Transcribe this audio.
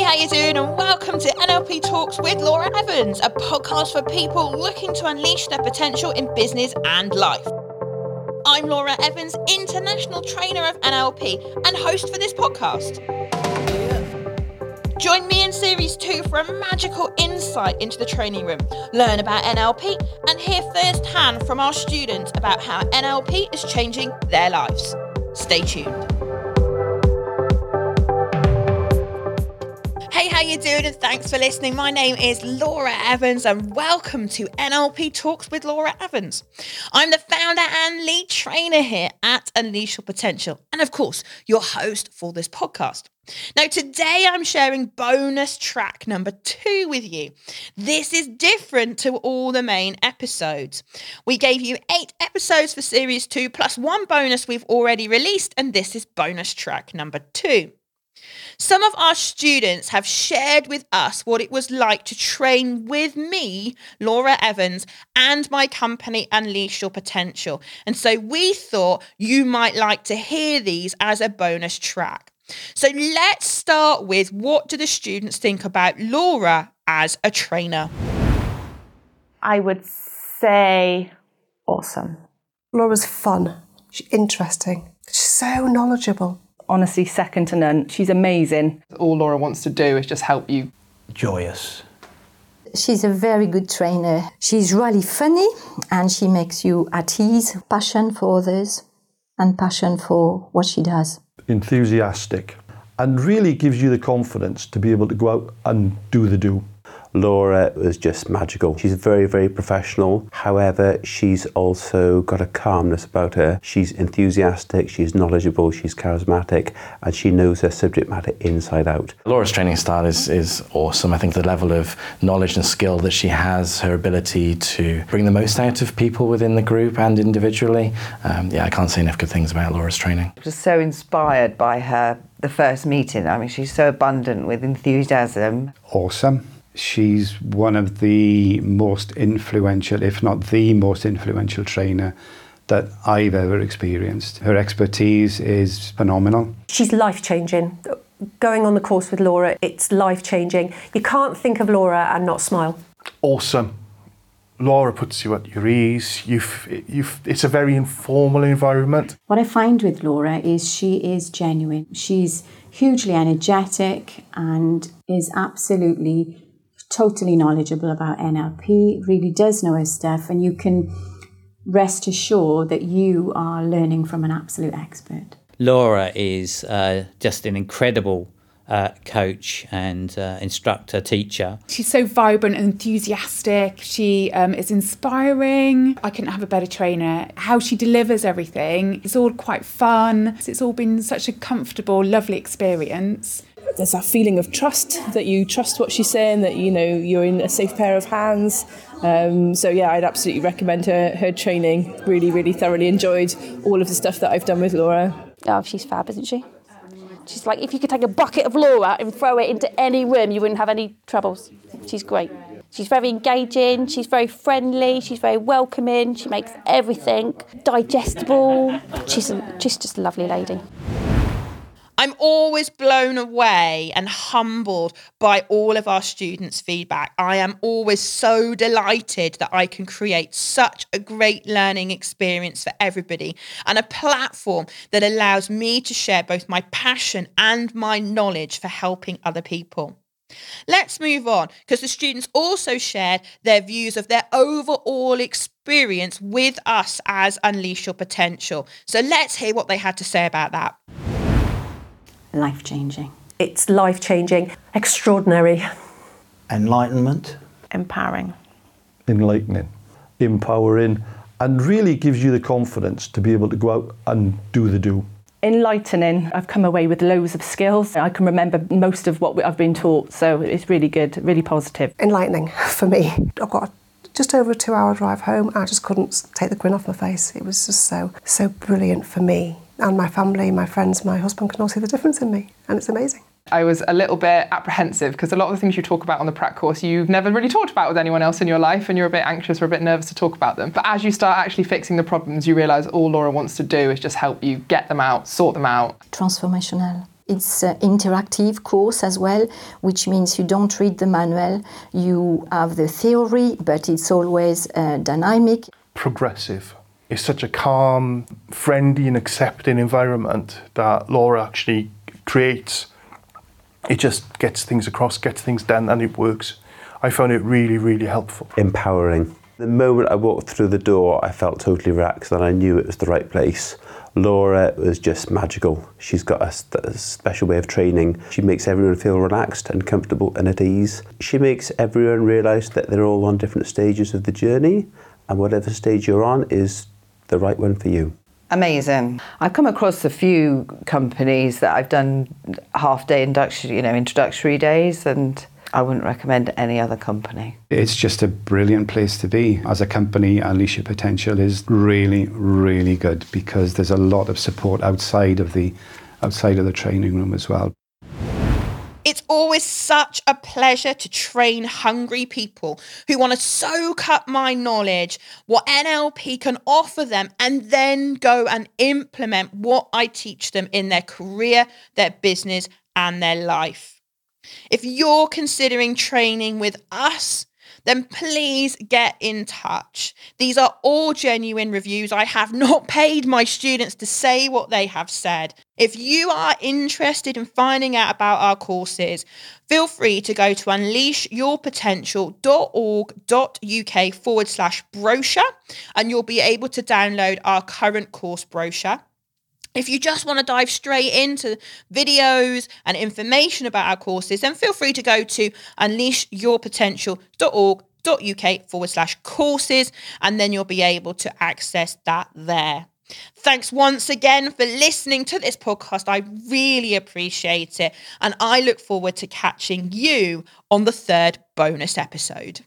Hey, how you doing? And welcome to NLP Talks with Laura Evans, a podcast for people looking to unleash their potential in business and life. I'm Laura Evans, international trainer of NLP and host for this podcast. Join me in series two for a magical insight into the training room, learn about NLP, and hear firsthand from our students about how NLP is changing their lives. Stay tuned. How you doing? And thanks for listening. My name is Laura Evans, and welcome to NLP Talks with Laura Evans. I'm the founder and lead trainer here at Unleash Your Potential, and of course, your host for this podcast. Now, today I'm sharing bonus track number two with you. This is different to all the main episodes. We gave you eight episodes for series two, plus one bonus we've already released, and this is bonus track number two. Some of our students have shared with us what it was like to train with me, Laura Evans, and my company, Unleash Your Potential. And so we thought you might like to hear these as a bonus track. So let's start with what do the students think about Laura as a trainer? I would say awesome. Laura's fun. She's interesting. She's so knowledgeable. Honestly, second to none. She's amazing. All Laura wants to do is just help you. joyous. She's a very good trainer. She's really funny and she makes you at ease, passion for others and passion for what she does. enthusiastic, and really gives you the confidence to be able to go out and do the do. Laura was just magical. She's very, very professional. However, she's also got a calmness about her. She's enthusiastic, she's knowledgeable, she's charismatic, and she knows her subject matter inside out. Laura's training style is, is awesome. I think the level of knowledge and skill that she has, her ability to bring the most out of people within the group and individually. Um, yeah, I can't say enough good things about Laura's training. just so inspired by her the first meeting. I mean, she's so abundant with enthusiasm. awesome. She's one of the most influential, if not the most influential trainer that I've ever experienced. Her expertise is phenomenal. She's life changing. Going on the course with Laura, it's life changing. You can't think of Laura and not smile. awesome. Laura puts you at your ease. You've, you've, it's a very informal environment. What I find with Laura is she is genuine. She's hugely energetic and is absolutely totally knowledgeable about NLP, really does know her stuff, and you can rest assured that you are learning from an absolute expert. Laura is uh, just an incredible uh, coach and uh, instructor, teacher. She's so vibrant and enthusiastic. She um, is inspiring. I couldn't have a better trainer. How she delivers everything, it's all quite fun. It's all been such a comfortable, lovely experience. There's that feeling of trust that you trust what she's saying, that you know you're in a safe pair of hands. Um, so yeah, I'd absolutely recommend her her training. Really, really thoroughly enjoyed all of the stuff that I've done with Laura. Oh, she's fab, isn't she? She's like, if you could take a bucket of Laura and throw it into any room, you wouldn't have any troubles. She's great. She's very engaging, she's very friendly, she's very welcoming, she makes everything digestible. She's, a, she's just a lovely lady. I'm always blown away and humbled by all of our students' feedback. I am always so delighted that I can create such a great learning experience for everybody and a platform that allows me to share both my passion and my knowledge for helping other people. Let's move on because the students also shared their views of their overall experience with us as Unleash Your Potential. So let's hear what they had to say about that. Life changing. It's life changing, extraordinary. Enlightenment. Empowering. enlightening, empowering, and really gives you the confidence to be able to go out and do the do. Enlightening. I've come away with loads of skills. I can remember most of what I've been taught, so it's really good, really positive. Enlightening for me. I've got just over a two hour drive home. I just couldn't take the grin off my face. It was just so, so brilliant for me. And my family, my friends, my husband can all see the difference in me. And it's amazing. I was a little bit apprehensive because a lot of the things you talk about on the prac course you've never really talked about with anyone else in your life and you're a bit anxious or a bit nervous to talk about them. But as you start actually fixing the problems, you realise all Laura wants to do is just help you get them out, sort them out. Transformational. It's an interactive course as well, which means you don't read the manual. You have the theory, but it's always uh, dynamic. Progressive. It's such a calm, friendly, and accepting environment that Laura actually creates. It just gets things across, gets things done, and it works. I found it really, really helpful. Empowering. The moment I walked through the door, I felt totally relaxed and I knew it was the right place. Laura was just magical. She's got a, st- a special way of training. She makes everyone feel relaxed and comfortable and at ease. She makes everyone realise that they're all on different stages of the journey, and whatever stage you're on is the right one for you. Amazing. I've come across a few companies that I've done half day induction, you know, introductory days, and I wouldn't recommend any other company. It's just a brilliant place to be. As a company, Unleash Your Potential is really, really good because there's a lot of support outside of the outside of the training room as well. It's always such a pleasure to train hungry people who want to soak up my knowledge, what NLP can offer them, and then go and implement what I teach them in their career, their business, and their life. If you're considering training with us, then please get in touch. These are all genuine reviews. I have not paid my students to say what they have said. If you are interested in finding out about our courses, feel free to go to unleashyourpotential.org.uk forward slash brochure and you'll be able to download our current course brochure. If you just want to dive straight into videos and information about our courses, then feel free to go to unleashyourpotential.org.uk forward slash courses, and then you'll be able to access that there. Thanks once again for listening to this podcast. I really appreciate it. And I look forward to catching you on the third bonus episode.